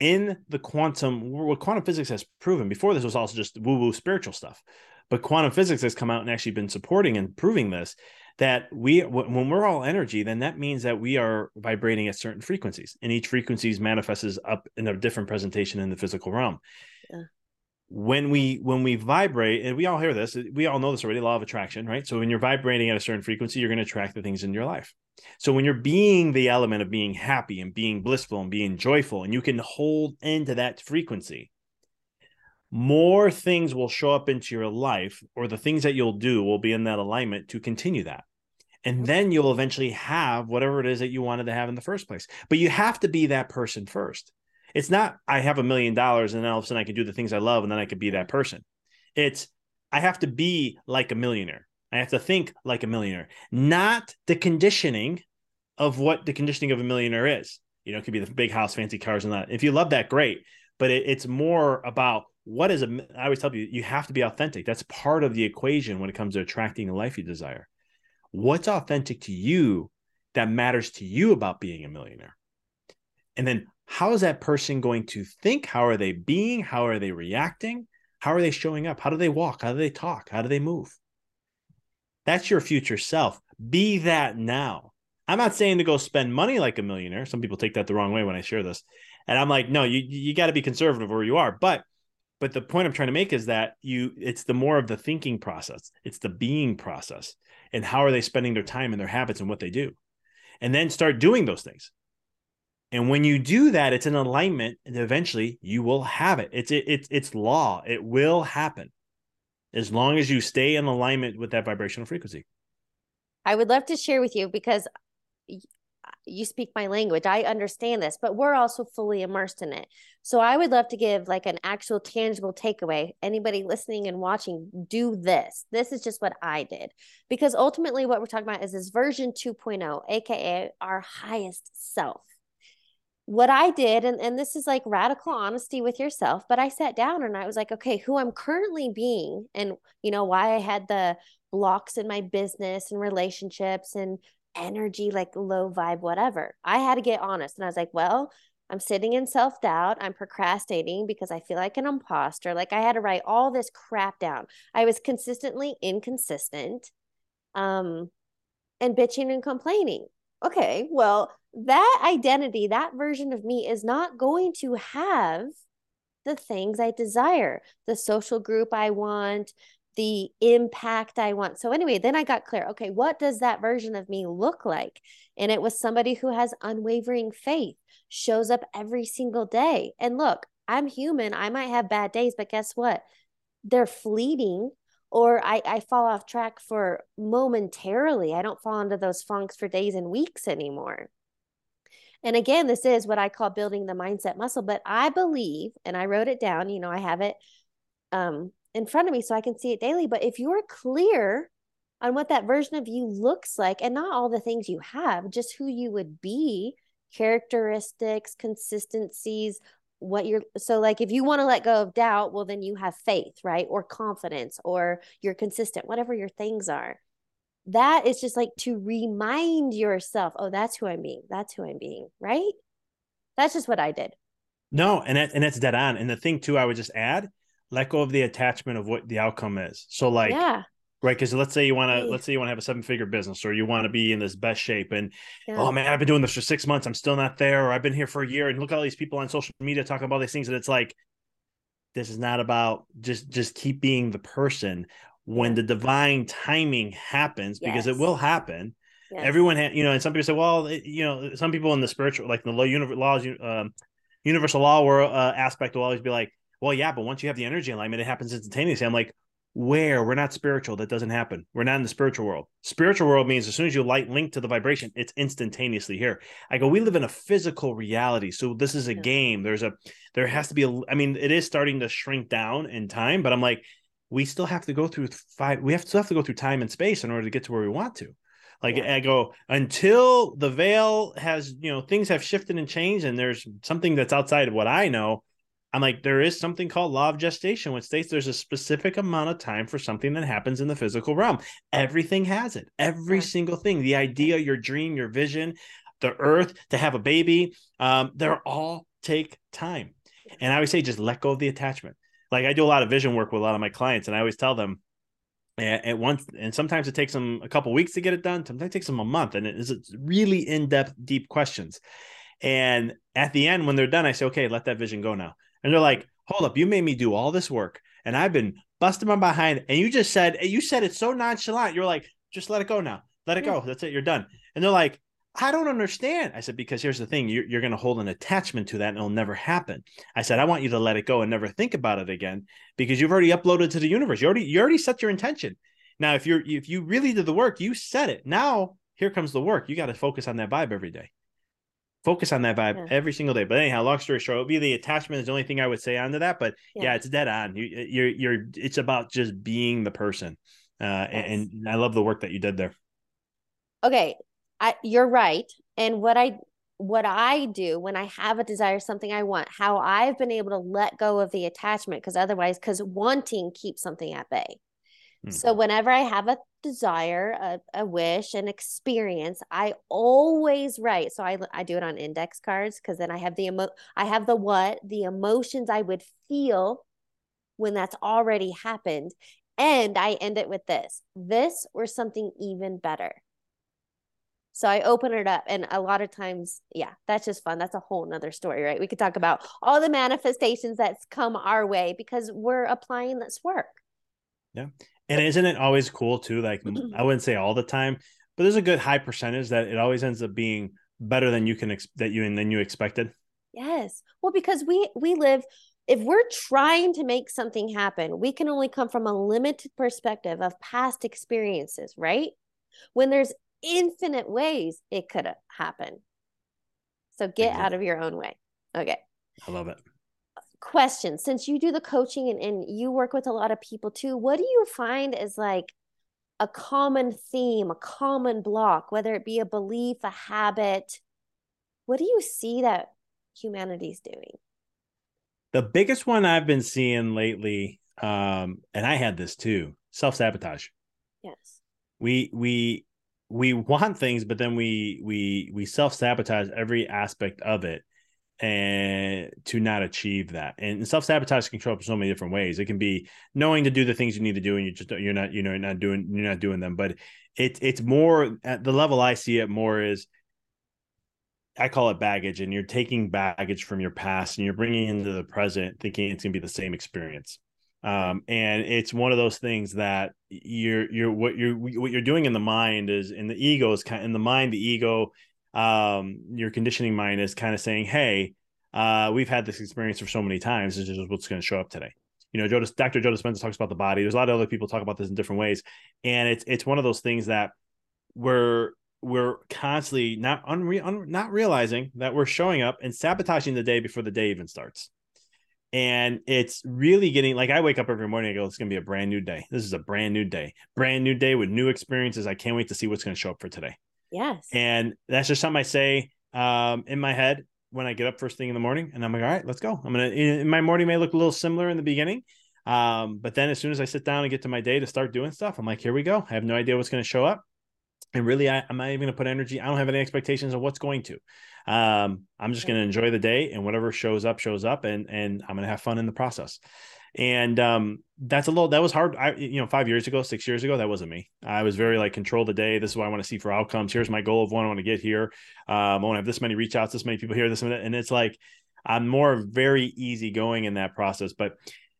in the quantum what quantum physics has proven before this was also just woo woo spiritual stuff But quantum physics has come out and actually been supporting and proving this that we when we're all energy then that means that we are vibrating at certain frequencies and each frequencies manifests up in a different presentation in the physical realm yeah. When we when we vibrate and we all hear this we all know this already law of attraction right? So when you're vibrating at a certain frequency you're going to attract the things in your life. So when you're being the element of being happy and being blissful and being joyful and you can hold into that frequency more things will show up into your life or the things that you'll do will be in that alignment to continue that. And mm-hmm. then you'll eventually have whatever it is that you wanted to have in the first place. But you have to be that person first it's not i have a million dollars and then all of a sudden i can do the things i love and then i could be that person. It's i have to be like a millionaire. I have to think like a millionaire. Not the conditioning of what the conditioning of a millionaire is. You know it could be the big house fancy cars and that. If you love that great. But it, it's more about what is a i always tell you you have to be authentic. That's part of the equation when it comes to attracting the life you desire. What's authentic to you that matters to you about being a millionaire? And then how is that person going to think? How are they being? How are they reacting? How are they showing up? How do they walk? How do they talk? How do they move? That's your future self. Be that now. I'm not saying to go spend money like a millionaire. Some people take that the wrong way when i share this. And i'm like no you you got to be conservative where you are. But but the point i'm trying to make is that you it's the more of the thinking process. It's the being process. And how are they spending their time and their habits and what they do? And then start doing those things and when you do that it's an alignment and eventually you will have it. It's it, it's it's law. It will happen. As long as you stay in alignment with that vibrational frequency. I would love to share with you because you speak my language. I understand this but we're also fully immersed in it. So i would love to give like an actual tangible takeaway. Anybody listening and watching do this. This is just what i did. Because ultimately what we're talking about is this version 2.0 aka our highest self what i did and, and this is like radical honesty with yourself but i sat down and i was like okay who i'm currently being and you know why i had the blocks in my business and relationships and energy, like low vibe, whatever. I had to get honest. And I was like, well, I'm sitting in self doubt. I'm procrastinating because I feel like an imposter. Like I had to write all this crap down. I was consistently inconsistent um, and bitching and complaining. Okay, well, that identity, that version of me is not going to have the things I desire, the social group I want, the impact I want. So, anyway, then I got clear. Okay, what does that version of me look like? And it was somebody who has unwavering faith, shows up every single day. And look, I'm human. I might have bad days, but guess what? They're fleeting or I, I fall off track for momentarily. I don't fall into those funks for days and weeks anymore. And again, this is what I call building the mindset muscle. But I believe, and I wrote it down, you know, I have it um, in front of me so I can see it daily. But if you're clear on what that version of you looks like and not all the things you have, just who you would be, characteristics, consistencies, what you're so like if you want to let go of doubt, well then you have faith, right? Or confidence or you're consistent, whatever your things are. That is just like to remind yourself, oh, that's who I'm being. That's who I'm being, right? That's just what I did. No, and that, and that's dead on. And the thing too, I would just add let go of the attachment of what the outcome is. So like yeah. Right, because let's say you want to, let's say you want to have a seven-figure business, or you want to be in this best shape, and yeah. oh man, I've been doing this for six months, I'm still not there, or I've been here for a year, and look at all these people on social media talking about these things, and it's like, this is not about just just keep being the person when the divine timing happens, because it will happen. Yes. Everyone, ha- you know, and some people say, well, it, you know, some people in the spiritual, like the low universe laws, um, universal law world uh, aspect will always be like, well, yeah, but once you have the energy alignment, it happens instantaneously. I'm like, where? We're not spiritual. That doesn't happen. We're not in the spiritual world. Spiritual world means as soon as you light link to the vibration, it's instantaneously here. I go, we live in a physical reality. So this is a game. There's a, there has to be a, I mean, it is starting to shrink down in time, but I'm like, we still have to go through five, we have to, still have to go through time and space in order to get to where we want to. Like yeah. I go until the veil has, you know, things have shifted and changed, and there's something that's outside of what I know I'm like, there is something called law of gestation, which states there's a specific amount of time for something that happens in the physical realm. Everything has it. Every yeah. single thing, the idea, your dream, your vision, the earth, to have a baby, um, they're all take time. And I would say, just let go of the attachment. Like I do a lot of vision work with a lot of my clients, and I always tell them, at, once and sometimes it takes them a couple weeks to get it done sometimes it takes them a month and it is really in-depth deep questions. And at the end when they're done i say okay let that vision go now. And they're like hold up you made me do all this work and i've been busting my behind and you just said you said it so nonchalant. You're like just let it go now. Let it go. That's it. You're done. And they're like I don't understand. I said, because here's the thing you're, you're going to hold an attachment to that and it'll never happen. I said, I want you to let it go and never think about it again because you've already uploaded to the universe. You already, you already set your intention. Now, if you're, if you really did the work, you set it. Now, here comes the work. You got to focus on that vibe every day. Focus on that vibe yeah. every single day. But anyhow, long story short, it'll be the attachment is the only thing I would say onto that. But yeah, yeah it's dead on. You, you're, you're, it's about just being the person. Uh, yes. and, and I love the work that you did there. Okay, I, you're right. And what I what I do when I have a desire, something I want, how I've been able to let go of the attachment, because otherwise, because wanting keeps something at bay. Mm-hmm. So whenever I have a desire, a, a wish, an experience, I always write. So I I do it on index cards because then I have the emo I have the what, the emotions I would feel when that's already happened. And I end it with this this or something even better. So I open it up, and a lot of times, yeah, that's just fun. That's a whole nother story, right? We could talk about all the manifestations that's come our way because we're applying this work. Yeah. And isn't it always cool too? Like I wouldn't say all the time, but there's a good high percentage that it always ends up being better than you can ex- that you and than you expected. Yes. Well, because we we live if we're trying to make something happen, we can only come from a limited perspective of past experiences, right? When there's infinite ways it could happen. So get out of your own way. Okay. I love it. Question Since you do the coaching and, and you work with a lot of people too, what do you find is like a common theme, a common block, whether it be a belief, a habit? What do you see that humanity's doing? The biggest one I've been seeing lately, um, and I had this too, self sabotage. Yes. We we we want things, but then we we we self sabotage every aspect of it and to not achieve that. And self sabotage can show up in so many different ways. It can be knowing to do the things you need to do, and you just you're not you know you're not doing you're not doing them. But it's it's more at the level I see it more is. I call it baggage, and you're taking baggage from your past and you're bringing into the present, thinking it's going to be the same experience um, and it's one of those things that you're you're what you're what you're doing in the mind is in the ego is kind in the mind the ego um your conditioning mind is kind of saying hey uh we've had this experience for so many times this is what's going to show up today. You know Dr. Joe Dispenza talks about the body. There's a lot of other people talk about this in different ways. And it's it's one of those things that we're we're constantly not unre- un- not realizing that we're showing up and sabotaging the day before the day even starts and it's really getting like I wake up every morning. I go, it's gonna be a brand new day. This is a brand new day, brand new day with new experiences. I can't wait to see what's gonna show up for today. Yes, and that's just something I say um, in my head when I get up first thing in the morning, and I'm like, all right, let's go. I'm gonna. In my morning may look a little similar in the beginning, um, but then as soon as I sit down and get to my day to start doing stuff, I'm like, here we go. I have no idea what's gonna show up. And really, I, am not even going to put energy. I don't have any expectations of what's going to. Um, I'm just going to enjoy the day, and whatever shows up, shows up, and and I'm going to have fun in the process. And um, that's a little that was hard. I you know five years ago, six years ago, that wasn't me. I was very like control the day. This is what I want to see for outcomes. Here's my goal of what I want to get here. Um, I want to have this many reach outs, this many people here, this and. And it's like I'm more very easy going in that process, but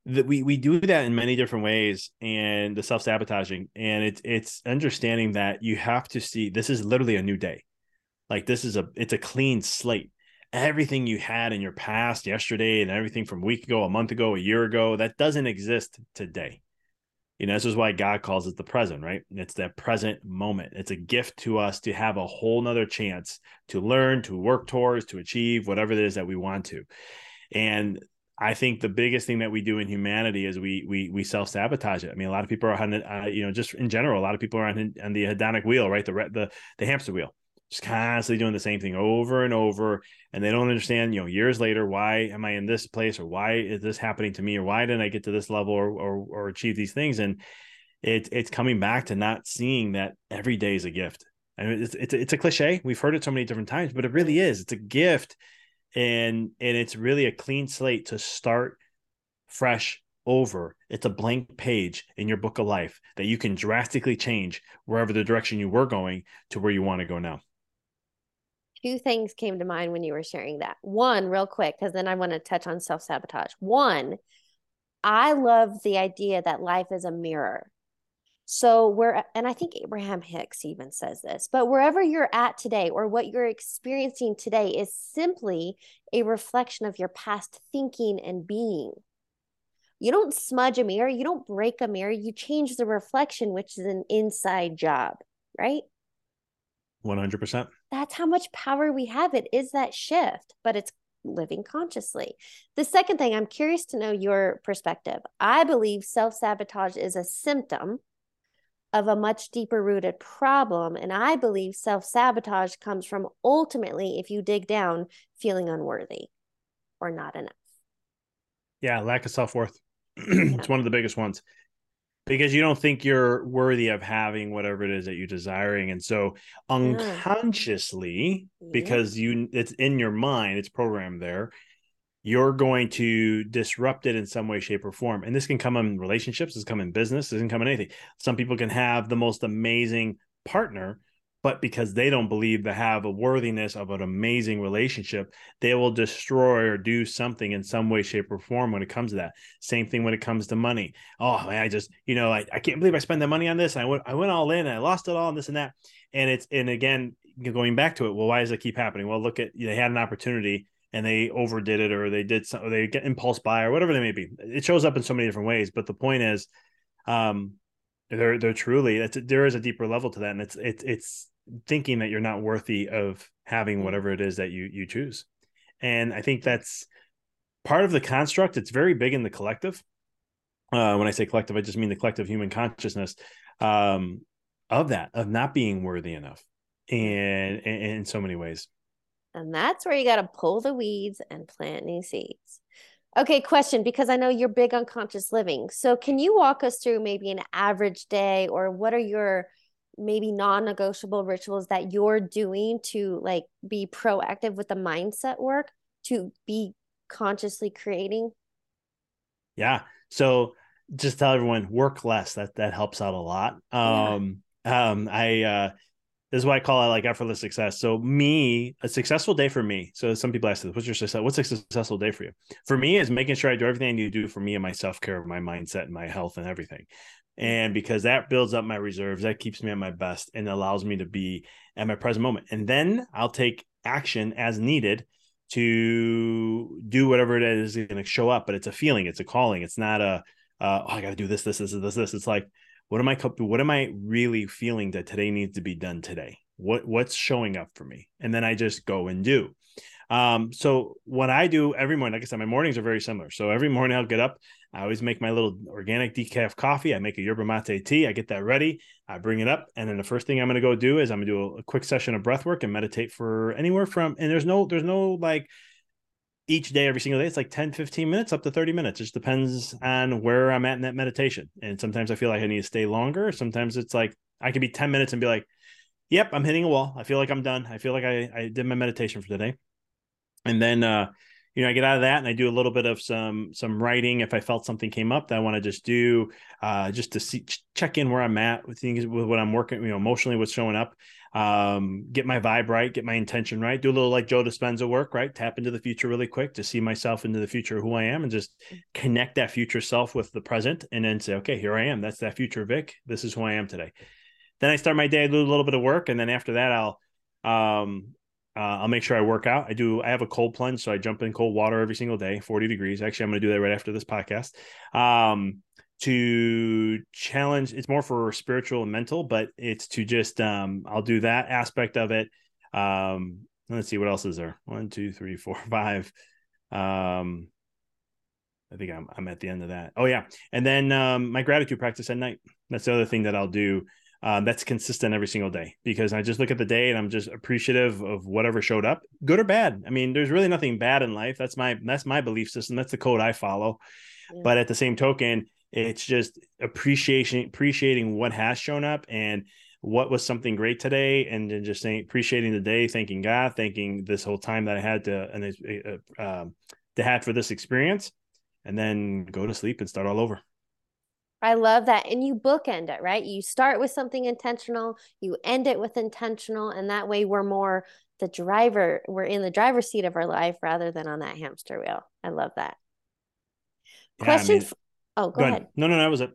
that we we do that in many different ways and the self-sabotaging. And it's it's understanding that you have to see this is literally a new day. Like this is a it's a clean slate. Everything you had in your past yesterday and everything from a week ago a month ago a year ago that doesn't exist today. You know this is why god calls it the present right? It's that present moment. It's a gift to us to have a whole nother chance to learn to work towards to achieve whatever it is that we want to. And I think the biggest thing that we do in humanity is we we we self sabotage it. I mean, a lot of people are on, uh, you know, just in general, a lot of people are on, on the hedonic wheel, right? The the the hamster wheel, just constantly doing the same thing over and over, and they don't understand, you know, years later, why am I in this place, or why is this happening to me, or why didn't I get to this level, or or, or achieve these things? And it's it's coming back to not seeing that every day is a gift. I mean, it's it's it's a cliche. We've heard it so many different times, but it really is. It's a gift and and it's really a clean slate to start fresh over. It's a blank page in your book of life that you can drastically change wherever the direction you were going to where you want to go now. Two things came to mind when you were sharing that. One, real quick, because then I want to touch on self sabotage. One, I love the idea that life is a mirror. So where and I think Abraham Hicks even says this, but wherever you're at today or what you're experiencing today is simply a reflection of your past thinking and being. You don't smudge a mirror, you don't break a mirror, you change the reflection, which is an inside job, right? 100%. That's how much power we have. It is that shift, but it's living consciously. The second thing, I'm curious to know your perspective. I believe self sabotage is a symptom of a much deeper rooted problem. And I believe self sabotage comes from ultimately, if you dig down, feeling unworthy or not enough. Yeah, lack of self worth. it's one of the biggest ones because you don't think you're worthy of having whatever it is that you're desiring and so unconsciously yeah. because you it's in your mind it's programmed there you're going to disrupt it in some way, shape, or form. And this can come in relationships, this can come in business, this can come in anything. Some people can have the most amazing partner, but because they don't believe they have a worthiness of an amazing relationship, they will destroy or do something in some way, shape, or form when it comes to that. Same thing when it comes to money. Oh man, I just, you know, I, I can't believe I spent the money on this. I went I went all in and I lost it all and this and that. And it's and again, going back to it, well, why does it keep happening? Well, look at they had an opportunity and they overdid it or they did some or they get impulse buy or whatever they may be. It shows up in so many different ways. But the point is, um, they're they're truly it's, there is a deeper level to that, and it's it's it's thinking that you're not worthy of having whatever it is that you you choose. And I think that's part of the construct. It's very big in the collective. Uh, when I say collective, I just mean the collective human consciousness um, of that of not being worthy enough, and, and in so many ways. And that's where you got to pull the weeds and plant new seeds. Okay, question because I know you're big on conscious living. So, can you walk us through maybe an average day or what are your maybe non-negotiable rituals that you're doing to like be proactive with the mindset work to be consciously creating? Yeah. So, just tell everyone work less. That that helps out a lot. Um yeah. um I uh this is why I call it like effortless success. So me, a successful day for me. So some people ask, this, "What's your success? What's a successful day for you?" For me, is making sure I do everything I need to do for me and my self care, my mindset, and my health, and everything. And because that builds up my reserves, that keeps me at my best and allows me to be at my present moment. And then I'll take action as needed to do whatever it is going to show up. But it's a feeling, it's a calling. It's not a, uh, oh, I got to do this, this, this, this, this. It's like what am i what am i really feeling that today needs to be done today? What what's showing up for me? And then i just go and do. Um so what i do every morning like i said my mornings are very similar. So every morning i'll get up i always make my little organic decaf coffee. I make a yerba mate tea i get that ready i bring it up and then the first thing i'm going to go do is i'm going to do a, a quick session of breath work and meditate for anywhere from and there's no there's no like each day, every single day, it's like 10, 15 minutes up to 30 minutes. It just depends on where I'm at in that meditation. And sometimes I feel like I need to stay longer. Sometimes it's like I could be 10 minutes and be like, yep, I'm hitting a wall. I feel like I'm done. I feel like I, I did my meditation for today. And then, uh, you know, I get out of that and I do a little bit of some some writing. If I felt something came up that I want to just do, uh, just to see check in where I'm at with things with what I'm working, you know, emotionally what's showing up um, get my vibe right, get my intention right, do a little like Joe Dispenza work, right? Tap into the future really quick to see myself into the future, who I am, and just connect that future self with the present, and then say, okay, here I am. That's that future Vic. This is who I am today. Then I start my day, do a little bit of work, and then after that, I'll um, uh, I'll make sure I work out. I do. I have a cold plunge, so I jump in cold water every single day, forty degrees. Actually, I'm going to do that right after this podcast. Um, to challenge it's more for spiritual and mental but it's to just um i'll do that aspect of it um let's see what else is there one two three four five um i think i'm, I'm at the end of that oh yeah and then um my gratitude practice at night that's the other thing that i'll do um, that's consistent every single day because I just look at the day and I'm just appreciative of whatever showed up, good or bad. I mean, there's really nothing bad in life. That's my that's my belief system. That's the code I follow. Yeah. But at the same token, it's just appreciation, appreciating what has shown up and what was something great today, and then just saying appreciating the day, thanking God, thanking this whole time that I had to and uh, um, to have for this experience, and then go to sleep and start all over. I love that. And you bookend it, right? You start with something intentional, you end it with intentional, and that way we're more the driver, we're in the driver's seat of our life rather than on that hamster wheel. I love that. Yeah, I Question. mean- f- oh, go, Go ahead. ahead. No, no, no, that was it.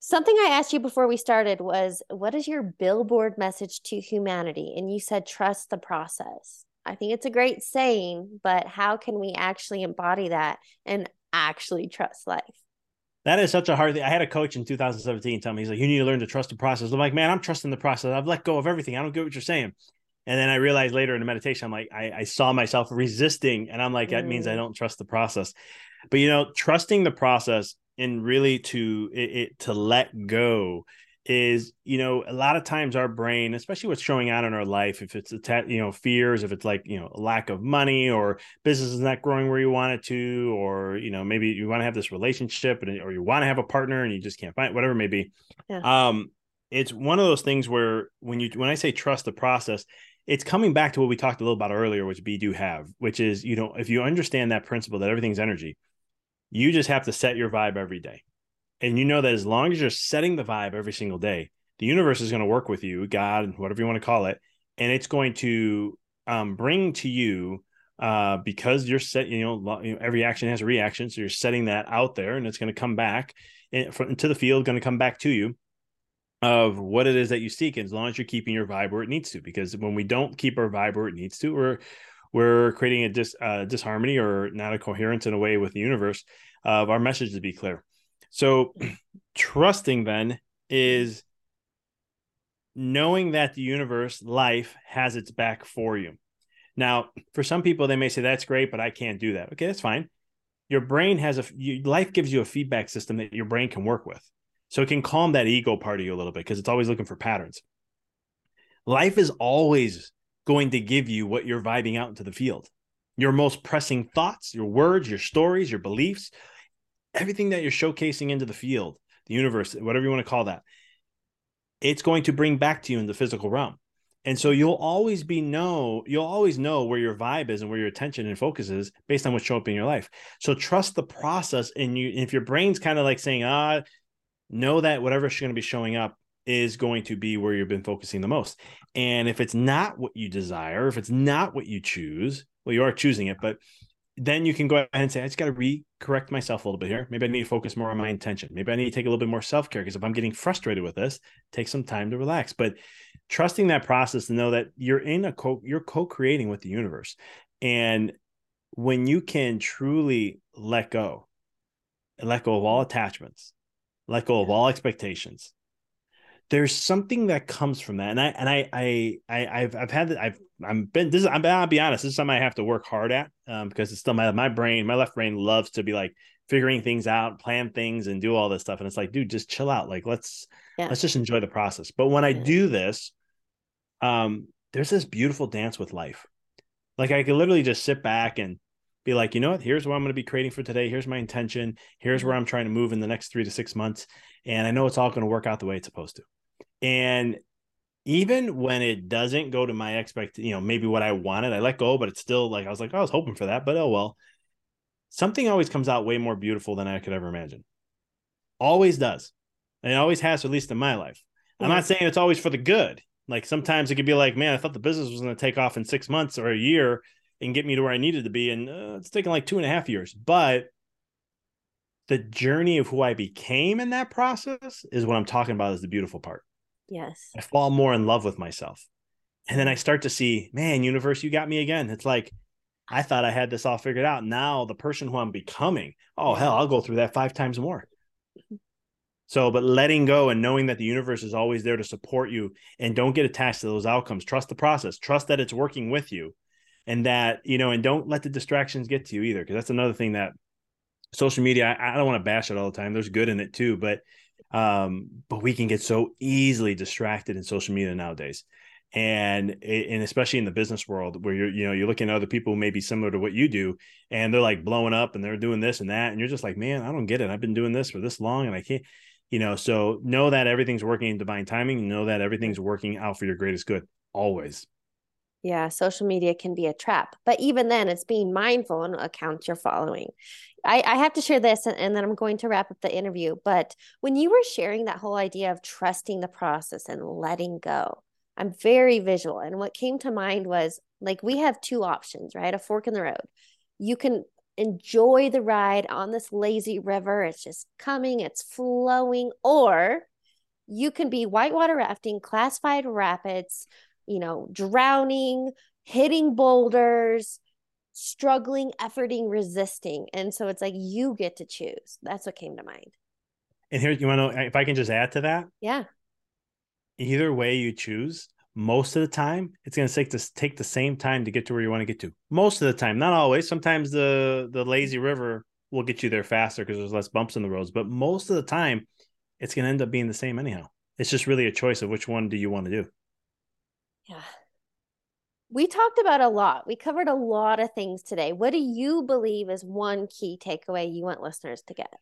Something I asked you before we started was what is your billboard message to humanity? And you said trust the process. I think it's a great saying, but how can we actually embody that and actually trust life? That is such a hard thing. I had a coach in 2017 tell me, he's like, you need to learn to trust the process. I'm like, man, I'm trusting the process. I've let go of everything. I don't get what you're saying. And then I realized later in the meditation, I'm like, I, I saw myself resisting. And I'm like, that means I Mm. don't trust the process. But you know, trusting the process and really to it, it to let go is, you know, a lot of times our brain, especially what's showing out in our life, if it's atta- you know, fears, if it's like, you know, lack of money or business is not growing where you want it to, or you know, maybe you want to have this relationship and or you want to have a partner and you just can't find whatever it may be. Yeah. Um, it's one of those things where when you when I say trust the process, it's coming back to what we talked a little about earlier, which be do have, which is you know, if you understand that principle that everything's energy, you just have to set your vibe every day. And you know that as long as you're setting the vibe every single day, the universe is going to work with you, God, whatever you want to call it, and it's going to um, bring to you uh, because you're set. You know, every action has a reaction, so you're setting that out there, and it's going to come back into the field, going to come back to you of what it is that you seek. As long as you're keeping your vibe where it needs to, because when we don't keep our vibe where it needs to, we're we're creating a dis, uh, disharmony or not a coherence in a way with the universe of our message to be clear. So, trusting then is knowing that the universe, life has its back for you. Now, for some people, they may say that's great, but I can't do that. Okay, that's fine. Your brain has a you, life gives you a feedback system that your brain can work with, so it can calm that ego part of you a little bit because it's always looking for patterns. Life is always going to give you what you're vibing out into the field. Your most pressing thoughts, your words, your stories, your beliefs, everything that you're showcasing into the field, the universe, whatever you want to call that, it's going to bring back to you in the physical realm. And so you'll always be know, you'll always know where your vibe is and where your attention and focus is based on what's showing up in your life. So trust the process. And you if your brain's kind of like saying, ah, know that whatever's going to be showing up is going to be where you've been focusing the most. And if it's not what you desire, if it's not what you choose, well, you are choosing it, but then you can go ahead and say, I just got to re-correct myself a little bit here. Maybe I need to focus more on my intention. Maybe I need to take a little bit more self-care because if I'm getting frustrated with this, take some time to relax. But trusting that process to know that you're in a co you're co-creating with the universe. And when you can truly let go, and let go of all attachments, let go of all expectations, there's something that comes from that. And I and I I, I I've I've had I've I'm been this is I'm I'll be honest, this is something I have to work hard at um, because it's still my my brain, my left brain loves to be like figuring things out, plan things, and do all this stuff. And it's like, dude, just chill out. Like let's Yeah. let's just enjoy the process. But when I do this, um, there's this beautiful dance with life. Like I could literally just sit back and be like, you know what? Here's what I'm going to be creating for today. Here's my intention. Here's where I'm trying to move in the next three to six months. And I know it's all going to work out the way it's supposed to. And even when it doesn't go to my expect, you know, maybe what I wanted, I let go, but it's still like I was like, I was hoping for that, but oh well. Something always comes out way more beautiful than I could ever imagine. Always does. And it always has, at least in my life. I'm not saying it's always for the good. Like sometimes it could be like, man, I thought the business was going to take off in six months or a year and get me to where I needed to be. And uh, it's taken like two and a half years. But the journey of who I became in that process is what I'm talking about is the beautiful part. Yes. I fall more in love with myself. And then I start to see, man, universe, you got me again. It's like I thought I had this all figured out. Now the person who I'm becoming, oh hell, I'll go through that five times more. Mm-hmm. So, but letting go and knowing that the universe is always there to support you and don't get attached to those outcomes. Trust the process. Trust that it's working with you. And that, you know, and don't let the distractions get to you either. Cause that's another thing that social media, I, I don't want to bash it all the time. There's good in it too, but um, but we can get so easily distracted in social media nowadays. And and especially in the business world where you're, you know, you're looking at other people who may be similar to what you do, and they're like blowing up and they're doing this and that. And you're just like, man, I don't get it. I've been doing this for this long and I can't, you know, so know that everything's working in divine timing, know that everything's working out for your greatest good always. Yeah, social media can be a trap. But even then, it's being mindful and accounts you're following. I, I have to share this and, and then I'm going to wrap up the interview. But when you were sharing that whole idea of trusting the process and letting go, I'm very visual. And what came to mind was like we have two options, right? A fork in the road. You can enjoy the ride on this lazy river. It's just coming, it's flowing, or you can be whitewater rafting, classified rapids, you know, drowning, hitting boulders, struggling, efforting, resisting. And so it's like you get to choose. That's what came to mind. And here, you want to know if I can just add to that? Yeah. Either way you choose, most of the time it's going to take this take the same time to get to where you want to get to. Most of the time, not always. Sometimes the the lazy mm-hmm. river will get you there faster because there's less bumps in the roads. But most of the time, it's going to end up being the same anyhow. It's just really a choice of which one do you want to do. Yeah. We talked about a lot. We covered a lot of things today. What do you believe is one key takeaway you want listeners to get?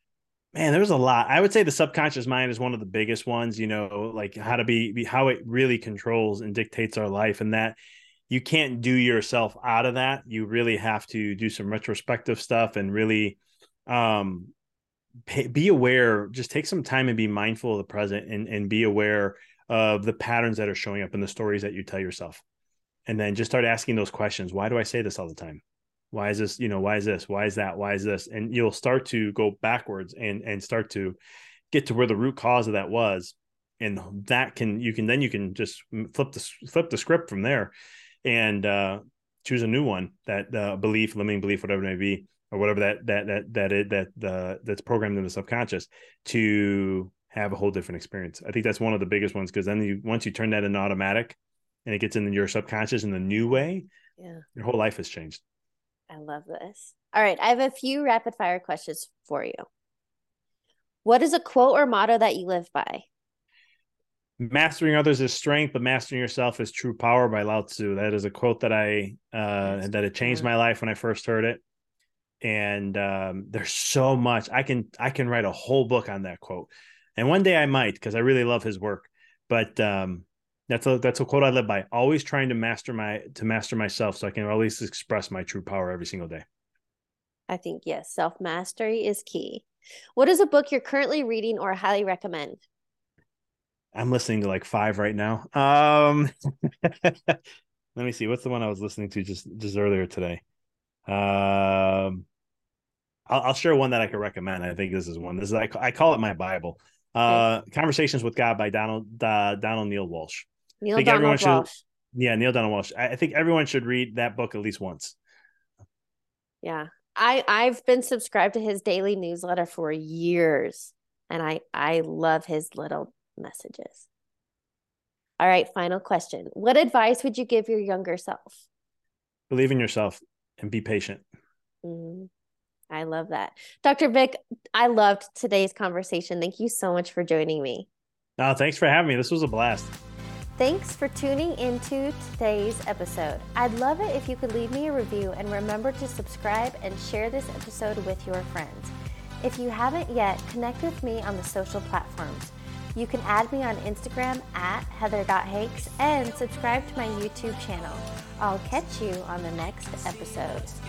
Man, there's a lot. I would say the subconscious mind is one of the biggest ones, you know, like how to be, be how it really controls and dictates our life and that you can't do yourself out of that. You really have to do some retrospective stuff and really um pay, be aware, just take some time and be mindful of the present and and be aware of the patterns that are showing up in the stories that you tell yourself. And then just start asking those questions. Why do I say this all the time? Why is this, you know, why is this? Why is that? Why is this? And you'll start to go backwards and and start to get to where the root cause of that was. And that can you can then you can just flip the flip the script from there and uh choose a new one that uh belief, limiting belief, whatever it may be, or whatever that that that that it, that uh, that's programmed in the subconscious to have a whole different experience. I think that's one of the biggest ones because then you once you turn that into automatic and it gets into your subconscious in the new way, yeah, your whole life has changed. I love this. All right, I have a few rapid fire questions for you. What is a quote or motto that you live by? Mastering others is strength, but mastering yourself is true power by Lao Tzu. That is a quote that I uh that it changed my life when I first heard it. And um, there's so much I can I can write a whole book on that quote and one day I might because I really love his work. But um, that's a that's a quote I live by. Always trying to master my to master myself so I can always express my true power every single day. I think yes, self mastery is key. What is a book you're currently reading or highly recommend? I'm listening to like five right now. Um, let me see. What's the one I was listening to just just earlier today? Um, I'll, I'll share one that I could recommend. I think this is one. This is I, I call it my Bible. Uh, Conversations with God by Donald uh, Donald. Neale I think Donald everyone Walsch. Yeah, Neale Donald Walsch. I, I think everyone should read that book at least once. Yeah, I I've been subscribed to his daily newsletter for years, and I I love his little messages. All right, final question. What advice would you give your younger self? Believe in yourself and be patient. Mm. I love that. Dr. Vic, I loved today's conversation. Thank you so much for joining me. No, thanks for having me. This was a blast. Thanks for tuning into today's episode. I'd love it if you could leave me a review and remember to subscribe and share this episode with your friends. If you haven't yet, connect with me on the social platforms. You can add me on Instagram at heather.hakes and subscribe to my YouTube channel. I'll catch you on the next episode.